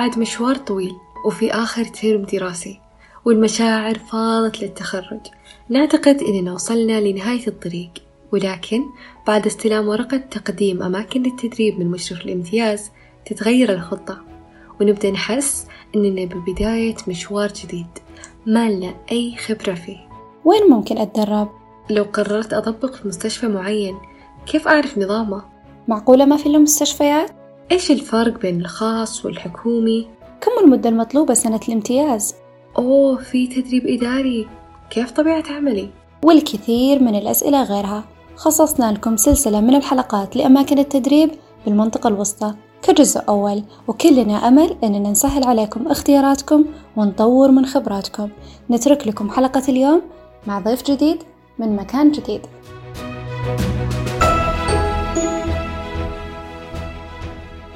بعد مشوار طويل وفي آخر ترم دراسي والمشاعر فاضت للتخرج نعتقد إننا وصلنا لنهاية الطريق ولكن بعد استلام ورقة تقديم أماكن التدريب من مشرف الامتياز تتغير الخطة ونبدأ نحس إننا ببداية مشوار جديد ما لنا أي خبرة فيه وين ممكن أتدرب؟ لو قررت أطبق في مستشفى معين كيف أعرف نظامه؟ معقولة ما في له مستشفيات؟ إيش الفرق بين الخاص والحكومي؟ كم المدة المطلوبة سنة الامتياز؟ أوه في تدريب إداري كيف طبيعة عملي؟ والكثير من الأسئلة غيرها خصصنا لكم سلسلة من الحلقات لأماكن التدريب بالمنطقة الوسطى كجزء أول وكلنا أمل أننا نسهل عليكم اختياراتكم ونطور من خبراتكم نترك لكم حلقة اليوم مع ضيف جديد من مكان جديد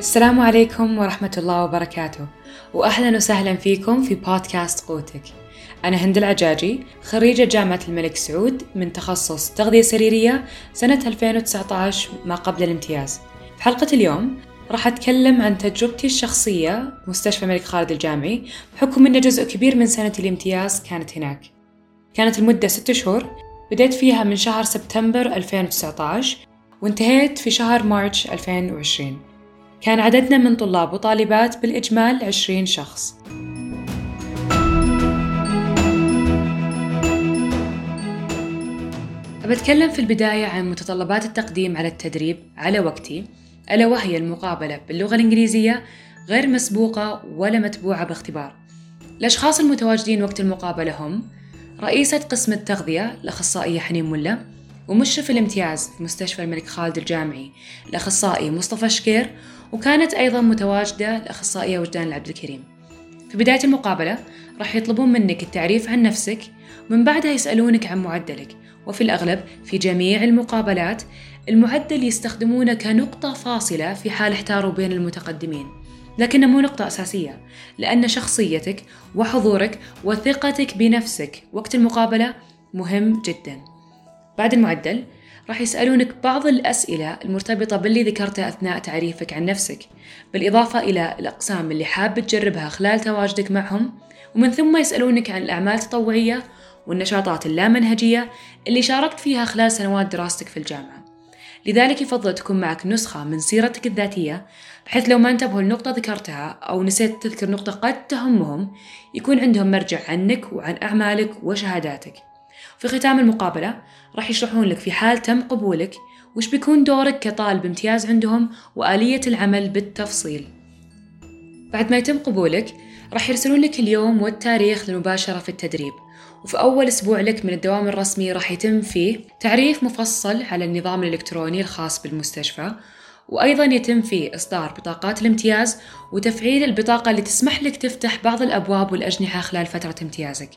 السلام عليكم ورحمة الله وبركاته. وأهلا وسهلا فيكم في بودكاست قوتك. أنا هند العجاجي خريجة جامعة الملك سعود من تخصص تغذية سريرية سنة 2019 ما قبل الامتياز. في حلقة اليوم راح أتكلم عن تجربتي الشخصية مستشفى الملك خالد الجامعي بحكم أن جزء كبير من سنة الامتياز كانت هناك. كانت المدة ست شهور بديت فيها من شهر سبتمبر 2019 وانتهيت في شهر مارش 2020 كان عددنا من طلاب وطالبات بالإجمال 20 شخص. بتكلم في البداية عن متطلبات التقديم على التدريب على وقتي. ألا وهي المقابلة باللغة الإنجليزية غير مسبوقة ولا متبوعة باختبار. الأشخاص المتواجدين وقت المقابلة هم رئيسة قسم التغذية الأخصائية حنين ملا ومشرف الامتياز في مستشفى الملك خالد الجامعي الأخصائي مصطفى شكير وكانت أيضا متواجدة الأخصائية وجدان العبد الكريم. في بداية المقابلة راح يطلبون منك التعريف عن نفسك ومن بعدها يسألونك عن معدلك وفي الأغلب في جميع المقابلات المعدل يستخدمونه كنقطة فاصلة في حال احتاروا بين المتقدمين. لكنه مو نقطة أساسية لأن شخصيتك وحضورك وثقتك بنفسك وقت المقابلة مهم جدا. بعد المعدل راح يسألونك بعض الأسئلة المرتبطة باللي ذكرته أثناء تعريفك عن نفسك بالإضافة إلى الأقسام اللي حاب تجربها خلال تواجدك معهم ومن ثم يسألونك عن الأعمال التطوعية والنشاطات اللامنهجية اللي شاركت فيها خلال سنوات دراستك في الجامعة. لذلك يفضل تكون معك نسخة من سيرتك الذاتية بحيث لو ما انتبهوا لنقطة ذكرتها أو نسيت تذكر نقطة قد تهمهم يكون عندهم مرجع عنك وعن أعمالك وشهاداتك. في ختام المقابلة راح يشرحون لك في حال تم قبولك وش بيكون دورك كطالب امتياز عندهم وآلية العمل بالتفصيل. بعد ما يتم قبولك راح يرسلون لك اليوم والتاريخ للمباشرة في التدريب وفي أول أسبوع لك من الدوام الرسمي راح يتم فيه تعريف مفصل على النظام الإلكتروني الخاص بالمستشفى وأيضا يتم فيه إصدار بطاقات الامتياز وتفعيل البطاقة اللي تسمح لك تفتح بعض الأبواب والأجنحة خلال فترة امتيازك.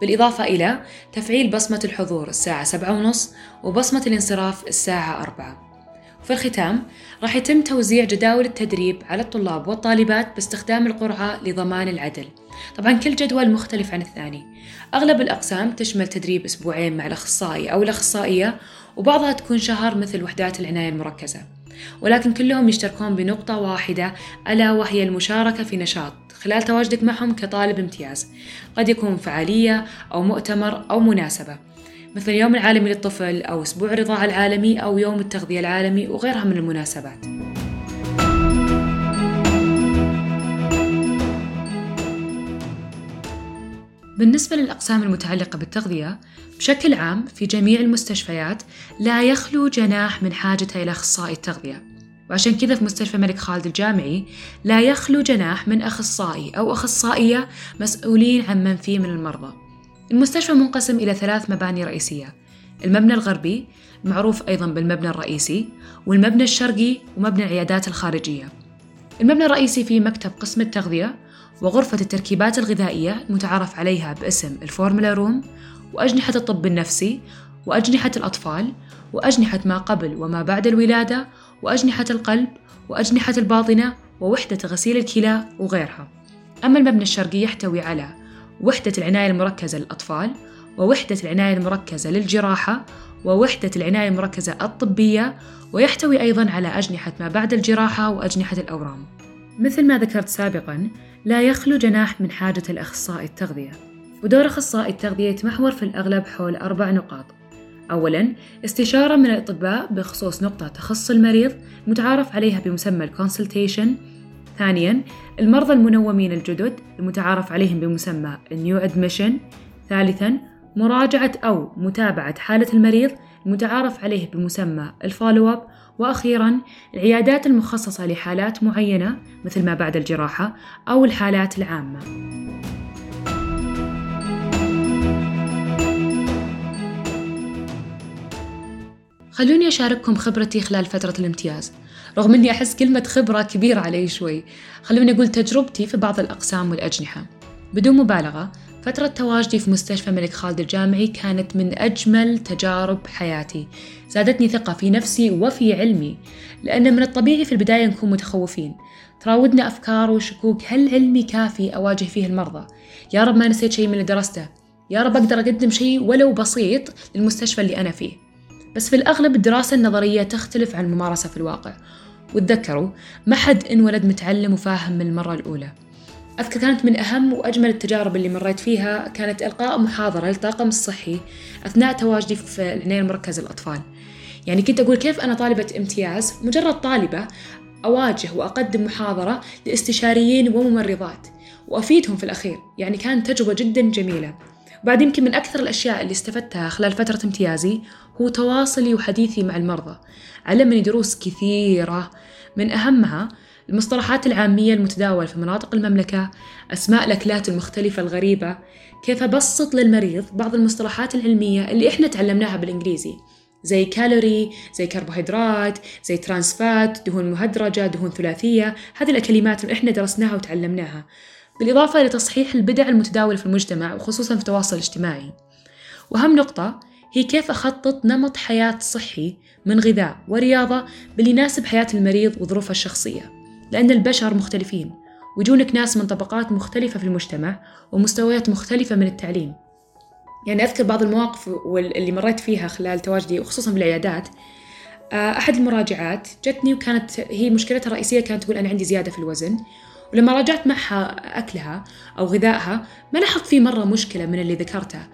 بالإضافة إلى تفعيل بصمة الحضور الساعة سبعة ونص وبصمة الانصراف الساعة أربعة. في الختام راح يتم توزيع جداول التدريب على الطلاب والطالبات باستخدام القرعة لضمان العدل. طبعا كل جدول مختلف عن الثاني. أغلب الأقسام تشمل تدريب أسبوعين مع الأخصائي أو الأخصائية وبعضها تكون شهر مثل وحدات العناية المركزة. ولكن كلهم يشتركون بنقطة واحدة ألا وهي المشاركة في نشاط. خلال تواجدك معهم كطالب امتياز. قد يكون فعالية أو مؤتمر أو مناسبة. مثل اليوم العالمي للطفل أو أسبوع الرضاعة العالمي أو يوم التغذية العالمي وغيرها من المناسبات. بالنسبة للأقسام المتعلقة بالتغذية بشكل عام في جميع المستشفيات لا يخلو جناح من حاجته إلى أخصائي التغذية. وعشان كذا في مستشفى الملك خالد الجامعي لا يخلو جناح من أخصائي أو أخصائية مسؤولين عن من فيه من المرضى. المستشفى منقسم إلى ثلاث مباني رئيسية. المبنى الغربي معروف أيضا بالمبنى الرئيسي والمبنى الشرقي ومبنى العيادات الخارجية. المبنى الرئيسي فيه مكتب قسم التغذية وغرفة التركيبات الغذائية المتعارف عليها باسم الفورمولا روم وأجنحة الطب النفسي وأجنحة الأطفال وأجنحة ما قبل وما بعد الولادة وأجنحة القلب وأجنحة الباطنة ووحدة غسيل الكلى وغيرها. أما المبنى الشرقي يحتوي على وحدة العناية المركزة للأطفال ووحدة العناية المركزة للجراحة ووحدة العناية المركزة الطبية ويحتوي أيضا على أجنحة ما بعد الجراحة وأجنحة الأورام. مثل ما ذكرت سابقا لا يخلو جناح من حاجة الأخصائي التغذية. ودور أخصائي التغذية يتمحور في الأغلب حول أربع نقاط. أولا استشارة من الأطباء بخصوص نقطة تخص المريض متعارف عليها بمسمى ال consultation ثانيا المرضى المنومين الجدد المتعارف عليهم بمسمى ال new admission. ثالثا مراجعة أو متابعة حالة المريض المتعارف عليه بمسمى الفولو أب. وأخيرا العيادات المخصصة لحالات معينة مثل ما بعد الجراحة أو الحالات العامة. خلوني أشارككم خبرتي خلال فترة الامتياز. رغم أني أحس كلمة خبرة كبيرة علي شوي خلوني أقول تجربتي في بعض الأقسام والأجنحة. بدون مبالغة فترة تواجدي في مستشفى الملك خالد الجامعي كانت من أجمل تجارب حياتي. زادتني ثقة في نفسي وفي علمي لأن من الطبيعي في البداية نكون متخوفين. تراودنا أفكار وشكوك هل علمي كافي أواجه فيه المرضى؟ يا رب ما نسيت شيء من اللي درسته. يا رب أقدر أقدم شيء ولو بسيط للمستشفى اللي أنا فيه. بس في الأغلب الدراسة النظرية تختلف عن الممارسة في الواقع. وتذكروا ما حد انولد متعلم وفاهم من المرة الأولى. أذكر كانت من أهم وأجمل التجارب اللي مريت فيها كانت إلقاء محاضرة للطاقم الصحي أثناء تواجدي في العناية المركزة الأطفال. يعني كنت أقول كيف أنا طالبة امتياز؟ مجرد طالبة أواجه وأقدم محاضرة لاستشاريين وممرضات وأفيدهم في الأخير. يعني كانت تجربة جدا جميلة. بعد يمكن من أكثر الأشياء اللي استفدتها خلال فترة امتيازي هو تواصلي وحديثي مع المرضى. علمني دروس كثيرة. من أهمها المصطلحات العامية المتداولة في مناطق المملكة أسماء الأكلات المختلفة الغريبة كيف أبسط للمريض بعض المصطلحات العلمية اللي إحنا تعلمناها بالإنجليزي. زي كالوري زي كربوهيدرات زي ترانسفات دهون مهدرجة دهون ثلاثية هذه الكلمات اللي إحنا درسناها وتعلمناها. بالإضافة لتصحيح البدع المتداولة في المجتمع وخصوصا في التواصل الاجتماعي. وأهم نقطة هي كيف أخطط نمط حياة صحي من غذاء ورياضة باللي يناسب حياة المريض وظروفه الشخصية. لأن البشر مختلفين. ويجونك ناس من طبقات مختلفة في المجتمع ومستويات مختلفة من التعليم. يعني أذكر بعض المواقف اللي مريت فيها خلال تواجدي وخصوصا في العيادات آه، أحد المراجعات جتني وكانت هي مشكلتها الرئيسية كانت تقول أنا عندي زيادة في الوزن. ولما راجعت معها أكلها أو غذائها ما لاحظت فيه مرة مشكلة من اللي ذكرتها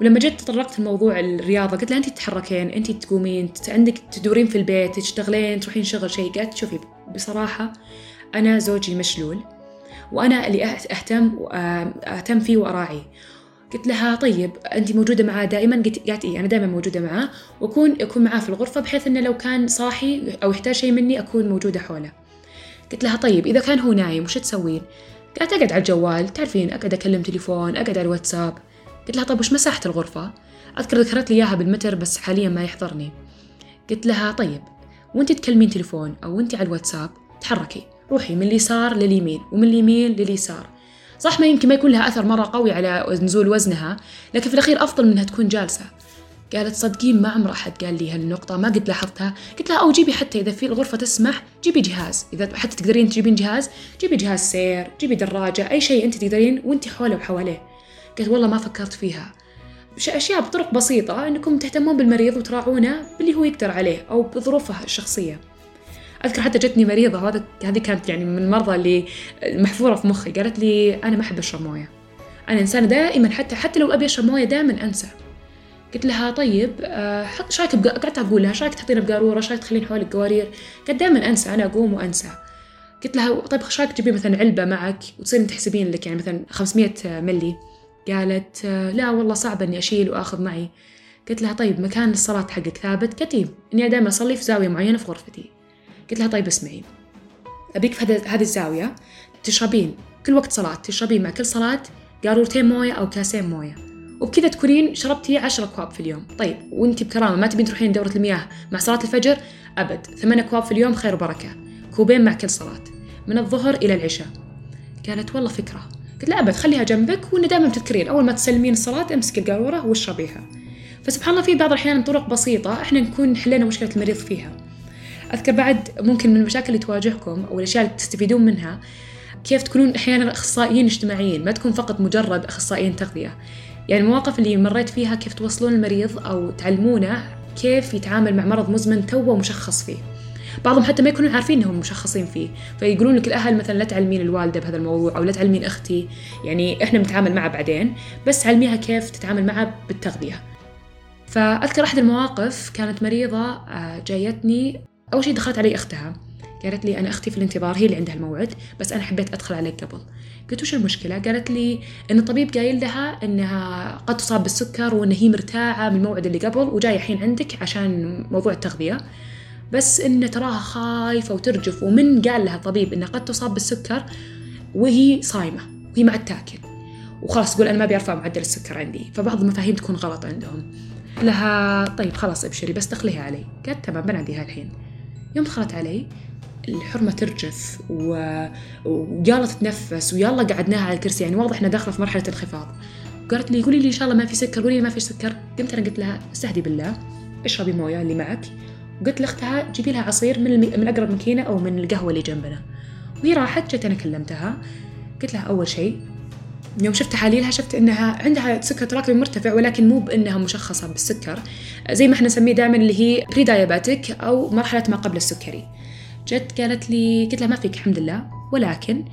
ولما جيت تطرقت لموضوع الرياضة قلت لها أنت تتحركين أنت تقومين عندك تدورين في البيت تشتغلين تروحين شغل شيء قالت شوفي بصراحة أنا زوجي مشلول وأنا اللي أهتم أهتم فيه وأراعيه. قلت لها طيب أنت موجودة معاه دائما؟ قلت قالت إيه أنا دائما موجودة معاه وأكون أكون معاه في الغرفة بحيث إنه لو كان صاحي أو يحتاج شيء مني أكون موجودة حوله. قلت لها طيب إذا كان هو نايم وش تسوين؟ قالت أقعد على الجوال تعرفين أقعد أكلم تليفون أقعد على الواتساب. قلت لها طيب وش مساحة الغرفة؟ أذكر ذكرت لي إياها بالمتر بس حاليا ما يحضرني. قلت لها طيب وانت تكلمين تليفون أو وانت على الواتساب تحركي. روحي من اليسار لليمين ومن اليمين لليسار. صح ما يمكن ما يكون لها أثر مرة قوي على نزول وزنها لكن في الأخير أفضل من إنها تكون جالسة. قالت صدقين ما عمر أحد قال لي هالنقطة ما قد لاحظتها. قلت لها أو جيبي حتى إذا في الغرفة تسمح جيبي جهاز. إذا حتى تقدرين تجيبين جهاز جيبي جهاز سير جيبي دراجة أي شيء أنت تقدرين وأنت حولة وحواليه. قالت والله ما فكرت فيها. أشياء بطرق بسيطة أنكم تهتمون بالمريض وتراعونه باللي هو يقدر عليه أو بظروفه الشخصية. أذكر حتى جتني مريضة وهذا هذه كانت يعني من المرضى اللي محفورة في مخي قالت لي أنا ما أحب أشرب موية. أنا إنسانة دائما حتى حتى لو أبي أشرب موية دائما أنسى. قلت لها طيب آه، حط إيش رايك قعدت أقول لها إيش رايك تحطينه بقارورة؟ إيش رايك تخلين حولك قوارير قالت دائما أنسى أنا أقوم وأنسى. قلت لها طيب إيش رايك تجيبين مثلا علبة معك وتصيرين تحسبين لك يعني مثلا 500 ملي قالت آه، لا والله صعب إني أشيل وأخذ معي. قلت لها طيب مكان الصلاة حقك ثابت قالت إني دائما أصلي في زاوية معينة في غرفتي. قلت لها طيب اسمعي. أبيك في هذه الزاوية تشربين. كل وقت صلاة تشربين مع كل صلاة قارورتين موية أو كاسين موية. وبكذا تكونين شربتي عشرة أكواب في اليوم. طيب وانت بكرامة ما تبين تروحين دورة المياه مع صلاة الفجر؟ أبد. ثمان أكواب في اليوم خير وبركة. كوبين مع كل صلاة. من الظهر إلى العشاء. قالت والله فكرة. قلت لا أبد خليها جنبك وإن دائما تذكرين أول ما تسلمين الصلاة امسك القارورة واشربيها. فسبحان الله في بعض الأحيان طرق بسيطة إحنا نكون حلينا مشكلة المريض فيها. أذكر بعد ممكن من المشاكل اللي تواجهكم أو الأشياء اللي تستفيدون منها كيف تكونون أحيانا أخصائيين اجتماعيين ما تكون فقط مجرد أخصائيين تغذية. يعني المواقف اللي مريت فيها كيف توصلون المريض أو تعلمونه كيف يتعامل مع مرض مزمن توه مشخص فيه. بعضهم حتى ما يكونون عارفين إنهم مشخصين فيه. فيقولون لك الأهل مثلا لا تعلمين الوالدة بهذا الموضوع أو لا تعلمين أختي. يعني إحنا بنتعامل معها بعدين بس علميها كيف تتعامل معها بالتغذية. فأذكر أحد المواقف كانت مريضة آه، جايتني. أول شيء دخلت علي أختها. قالت لي أنا أختي في الانتظار هي اللي عندها الموعد بس أنا حبيت أدخل عليك قبل. قلت وش المشكلة؟ قالت لي إن الطبيب قايل لها إنها قد تصاب بالسكر وإن هي مرتاعة من الموعد اللي قبل وجايه الحين عندك عشان موضوع التغذية. بس إن تراها خايفة وترجف ومن قال لها الطبيب انها قد تصاب بالسكر وهي صايمة وهي ما تأكل. وخلاص تقول أنا ما بيرفع معدل السكر عندي. فبعض المفاهيم تكون غلط عندهم. لها طيب خلاص ابشري بس دخليها علي. قالت تمام بناديها الحين. يوم دخلت علي الحرمة ترجف و... ويلا تتنفس ويلا قعدناها على الكرسي. يعني واضح إنها داخلة في مرحلة انخفاض قالت لي قولي لي إن شاء الله ما في سكر قولي لي ما في سكر. قمت أنا قلت لها استهدي بالله اشربي موية اللي معك. وقلت لاختها جيبي لها عصير من المي... من أقرب ماكينة أو من القهوة اللي جنبنا. وهي راحت جت أنا كلمتها. قلت لها أول شيء يوم شفت تحاليلها شفت إنها عندها سكر تراكمي مرتفع ولكن مو بإنها مشخصة بالسكر. زي ما إحنا نسميه دائما اللي هي pre-diabetic أو مرحلة ما قبل السكري. جت قالت لي قلت لها ما فيك الحمد لله ولكن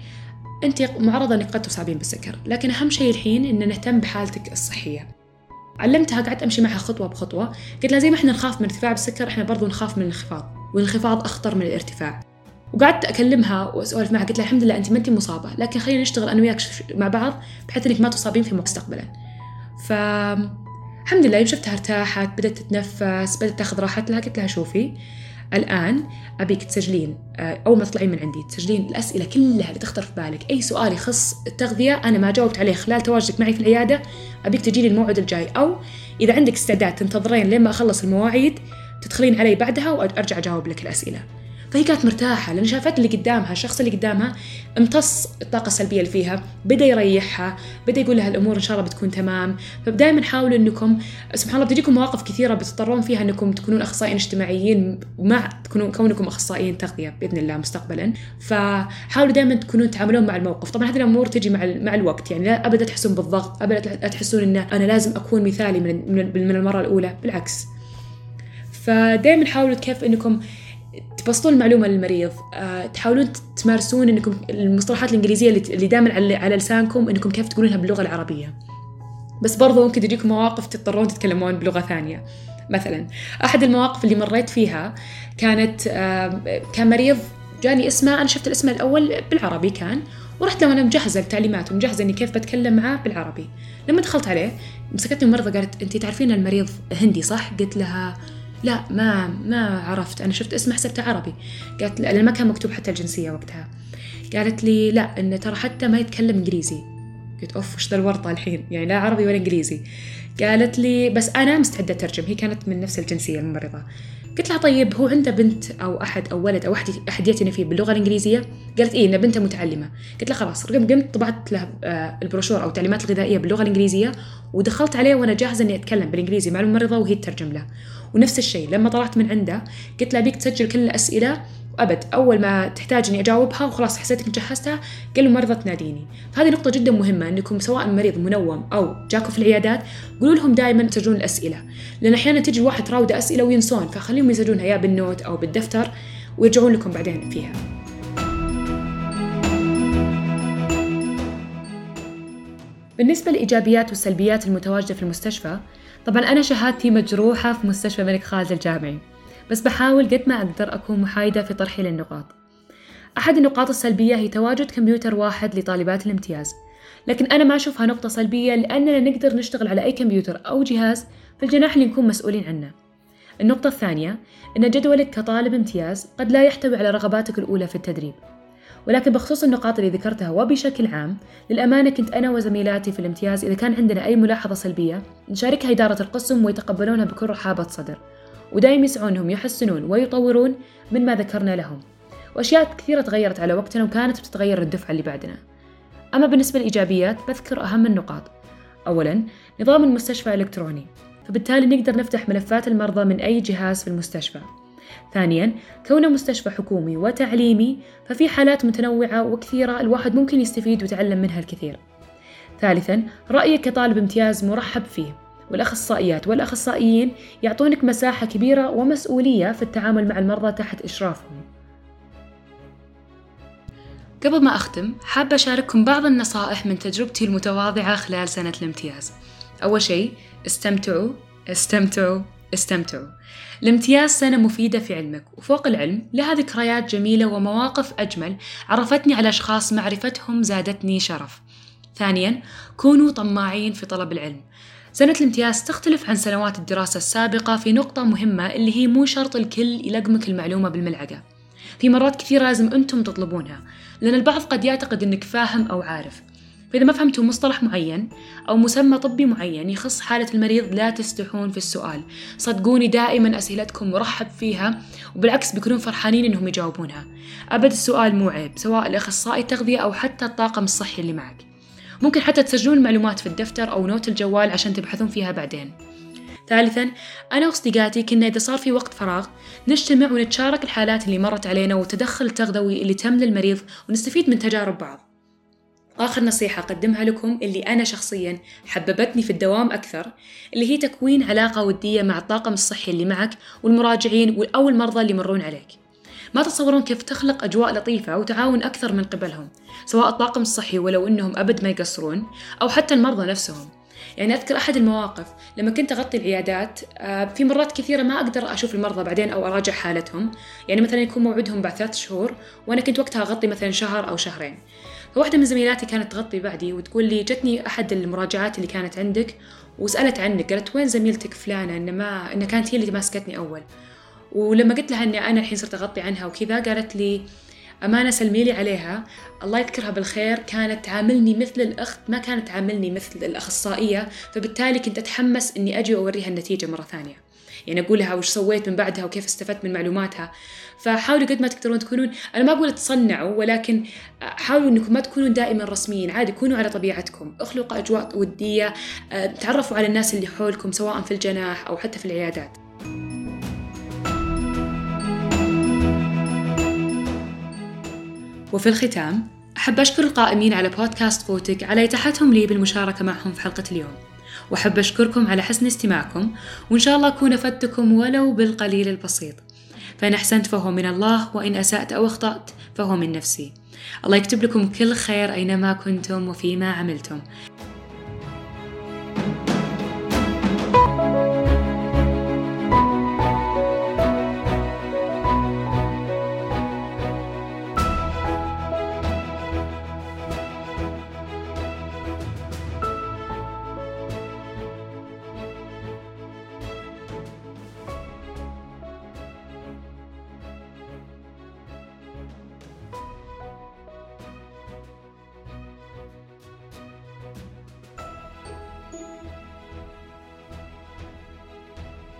أنت معرضة إنك قد تصابين بالسكر. لكن أهم شيء الحين إن نهتم بحالتك الصحية. علمتها قعدت أمشي معها خطوة بخطوة. قلت لها زي ما إحنا نخاف من ارتفاع بالسكر إحنا برضو نخاف من الانخفاض والانخفاض أخطر من الارتفاع. وقعدت أكلمها وأسولف معها قلت لها الحمد لله انت ما انت مصابة لكن خلينا نشتغل أنا وياك مع بعض بحيث إنك ما تصابين في مستقبلا. ف الحمد لله يوم شفتها ارتاحت بدأت تتنفس بدأت تاخذ راحتها قلت لها شوفي. الآن أبيك تسجلين آه، أول ما تطلعين من عندي تسجلين الأسئلة كلها اللي تخطر في بالك أي سؤال يخص التغذية أنا ما جاوبت عليه خلال تواجدك معي في العيادة أبيك تجيني الموعد الجاي. أو إذا عندك استعداد تنتظرين لين ما أخلص المواعيد تدخلين علي بعدها وأرجع أجاوب لك الأسئلة. فهي كانت مرتاحة لأن شافت اللي قدامها الشخص اللي قدامها امتص الطاقة السلبية اللي فيها بدأ يريحها بدأ يقول لها الأمور إن شاء الله بتكون تمام. فدائما حاولوا أنكم سبحان الله بتجيكم مواقف كثيرة بتضطرون فيها أنكم تكونون أخصائيين اجتماعيين مع تكونون كونكم أخصائيين تغذية بإذن الله مستقبلا. فحاولوا دائما تكونون تتعاملون مع الموقف. طبعا هذه الأمور تجي مع مع الوقت يعني لا أبدا تحسون بالضغط أبدا تحسون أن أنا لازم أكون مثالي من من المرة الأولى بالعكس. فدائما حاولوا كيف أنكم تبسطون المعلومة للمريض أه تحاولون تمارسون إنكم المصطلحات الإنجليزية اللي دائما على, لسانكم إنكم كيف تقولونها باللغة العربية. بس برضو ممكن تجيكم مواقف تضطرون تتكلمون بلغة ثانية. مثلا أحد المواقف اللي مريت فيها كانت أه كان مريض جاني اسمه أنا شفت الاسم الأول بالعربي كان ورحت له وأنا مجهزة التعليمات ومجهزة إني كيف بتكلم معاه بالعربي. لما دخلت عليه مسكتني الممرضة قالت أنت تعرفين المريض هندي صح؟ قلت لها لا ما ما عرفت. أنا شفت اسمه حسبته عربي. قالت لأن ما كان مكتوب حتى الجنسية وقتها. قالت لي لا إنه ترى حتى ما يتكلم إنجليزي. قلت أوف وش ذا الورطة الحين؟ يعني لا عربي ولا إنجليزي. قالت لي بس أنا مستعدة أترجم. هي كانت من نفس الجنسية الممرضة. قلت لها طيب هو عنده بنت أو أحد أو ولد أحد أحد يعتني فيه باللغة الإنجليزية؟ قالت إيه إن بنته متعلمة. قلت لها خلاص. قمت طبعت له آه، البروشور أو التعليمات الغذائية باللغة الإنجليزية ودخلت عليه وأنا جاهزة إني أتكلم بالإنجليزي مع الممرضة وهي تترجم له. ونفس الشيء. لما طلعت من عنده قلت له أبيك تسجل كل الأسئلة؟ وأبد. أول ما تحتاج إني أجاوبها وخلاص حسيت انك جهزتها قال له مرضى تناديني. فهذه نقطة جدا مهمة إنكم سواء مريض منوم أو جاكم في العيادات قولوا لهم دائما تسجلون الأسئلة. لأن أحيانا تجي واحد تراوده أسئلة وينسون فخليهم يسجلونها يا بال note أو بالدفتر ويرجعون لكم بعدين فيها. بالنسبة للإيجابيات والسلبيات المتواجدة في المستشفى طبعا أنا شهادتي مجروحة في مستشفى الملك خالد الجامعي بس بحاول قد ما أقدر أكون محايدة في طرحي للنقاط. أحد النقاط السلبية هي تواجد كمبيوتر واحد لطالبات الامتياز لكن أنا ما أشوفها نقطة سلبية لأننا نقدر نشتغل على أي كمبيوتر أو جهاز في الجناح اللي نكون مسؤولين عنه. النقطة الثانية أن جدولك كطالب امتياز قد لا يحتوي على رغباتك الأولى في التدريب. ولكن بخصوص النقاط اللي ذكرتها وبشكل عام للأمانة كنت أنا وزميلاتي في الامتياز إذا كان عندنا أي ملاحظة سلبية نشاركها إدارة القسم ويتقبلونها بكل رحابة صدر. ودايم يسعون أنهم يحسنون ويطورون من ما ذكرنا لهم. وأشياء كثيرة تغيرت على وقتنا وكانت بتتغير الدفعة اللي بعدنا. أما بالنسبة للإيجابيات بذكر أهم النقاط. أولا نظام المستشفى إلكتروني. فبالتالي نقدر نفتح ملفات المرضى من أي جهاز في المستشفى. ثانيا كونه مستشفى حكومي وتعليمي ففي حالات متنوعة وكثيرة الواحد ممكن يستفيد ويتعلم منها الكثير. ثالثا رأيك كطالب امتياز مرحب فيه. والأخصائيات والأخصائيين يعطونك مساحة كبيرة ومسؤولية في التعامل مع المرضى تحت إشرافهم. قبل ما أختم حابة أشارككم بعض النصائح من تجربتي المتواضعة خلال سنة الامتياز. أول شيء استمتعوا استمتعوا استمتعوا. الامتياز سنة مفيدة في علمك. وفوق العلم لها ذكريات جميلة ومواقف أجمل عرفتني على أشخاص معرفتهم زادتني شرف. ثانيا كونوا طماعين في طلب العلم. سنة الامتياز تختلف عن سنوات الدراسة السابقة في نقطة مهمة اللي هي مو شرط الكل يلقمك المعلومة بالملعقة. في مرات كثيرة لازم أنتم تطلبونها لأن البعض قد يعتقد أنك فاهم أو عارف. فإذا ما فهمتوا مصطلح معين أو مسمى طبي معين يخص حالة المريض لا تستحون في السؤال. صدقوني دائما أسئلتكم مرحب فيها وبالعكس بيكونون فرحانين إنهم يجاوبونها. أبد السؤال مو عيب سواء الأخصائي التغذية أو حتى الطاقم الصحي اللي معك. ممكن حتى تسجلون المعلومات في الدفتر أو نوت الجوال عشان تبحثون فيها بعدين. ثالثا أنا وصديقاتي كنا إذا صار في وقت فراغ نجتمع ونتشارك الحالات اللي مرت علينا والتدخل التغذوي اللي تم للمريض ونستفيد من تجارب بعض. آخر نصيحة أقدمها لكم اللي أنا شخصيا حببتني في الدوام أكثر اللي هي تكوين علاقة ودية مع الطاقم الصحي اللي معك والمراجعين أو المرضى اللي يمرون عليك. ما تتصورون كيف تخلق أجواء لطيفة وتعاون أكثر من قبلهم سواء الطاقم الصحي ولو أنهم أبد ما يقصرون أو حتى المرضى نفسهم. يعني أذكر أحد المواقف لما كنت أغطي العيادات آه، في مرات كثيرة ما أقدر أشوف المرضى بعدين أو أراجع حالتهم. يعني مثلا يكون موعدهم بعد ثلاث شهور وأنا كنت وقتها أغطي مثلا شهر أو شهرين. فواحدة من زميلاتي كانت تغطي بعدي وتقول لي جتني أحد المراجعات اللي كانت عندك وسألت عنك قالت وين زميلتك فلانة؟ إن ما إن كانت هي اللي ماسكتني أول. ولما قلت لها إني أنا الحين صرت أغطي عنها وكذا قالت لي أمانة سلمي لي عليها الله يذكرها بالخير كانت تعاملني مثل الأخت ما كانت تعاملني مثل الأخصائية فبالتالي كنت أتحمس إني أجي وأوريها النتيجة مرة ثانية. يعني أقول لها وش سويت من بعدها وكيف استفدت من معلوماتها. فحاولوا قد ما تقدرون تكونون أنا ما أقول تصنعوا ولكن حاولوا أنكم ما تكونون دائما رسميين. عادي كونوا على طبيعتكم. اخلقوا أجواء ودية آه، تعرفوا على الناس اللي حولكم سواء في الجناح أو حتى في العيادات. وفي الختام أحب أشكر القائمين على بودكاست قوتك على إتاحتهم لي بالمشاركة معهم في حلقة اليوم. وأحب أشكركم على حسن استماعكم وإن شاء الله أكون أفدتكم ولو بالقليل البسيط. فإن أحسنت فهو من الله وإن أسأت أو أخطأت فهو من نفسي. الله يكتب لكم كل خير أينما كنتم وفيما عملتم.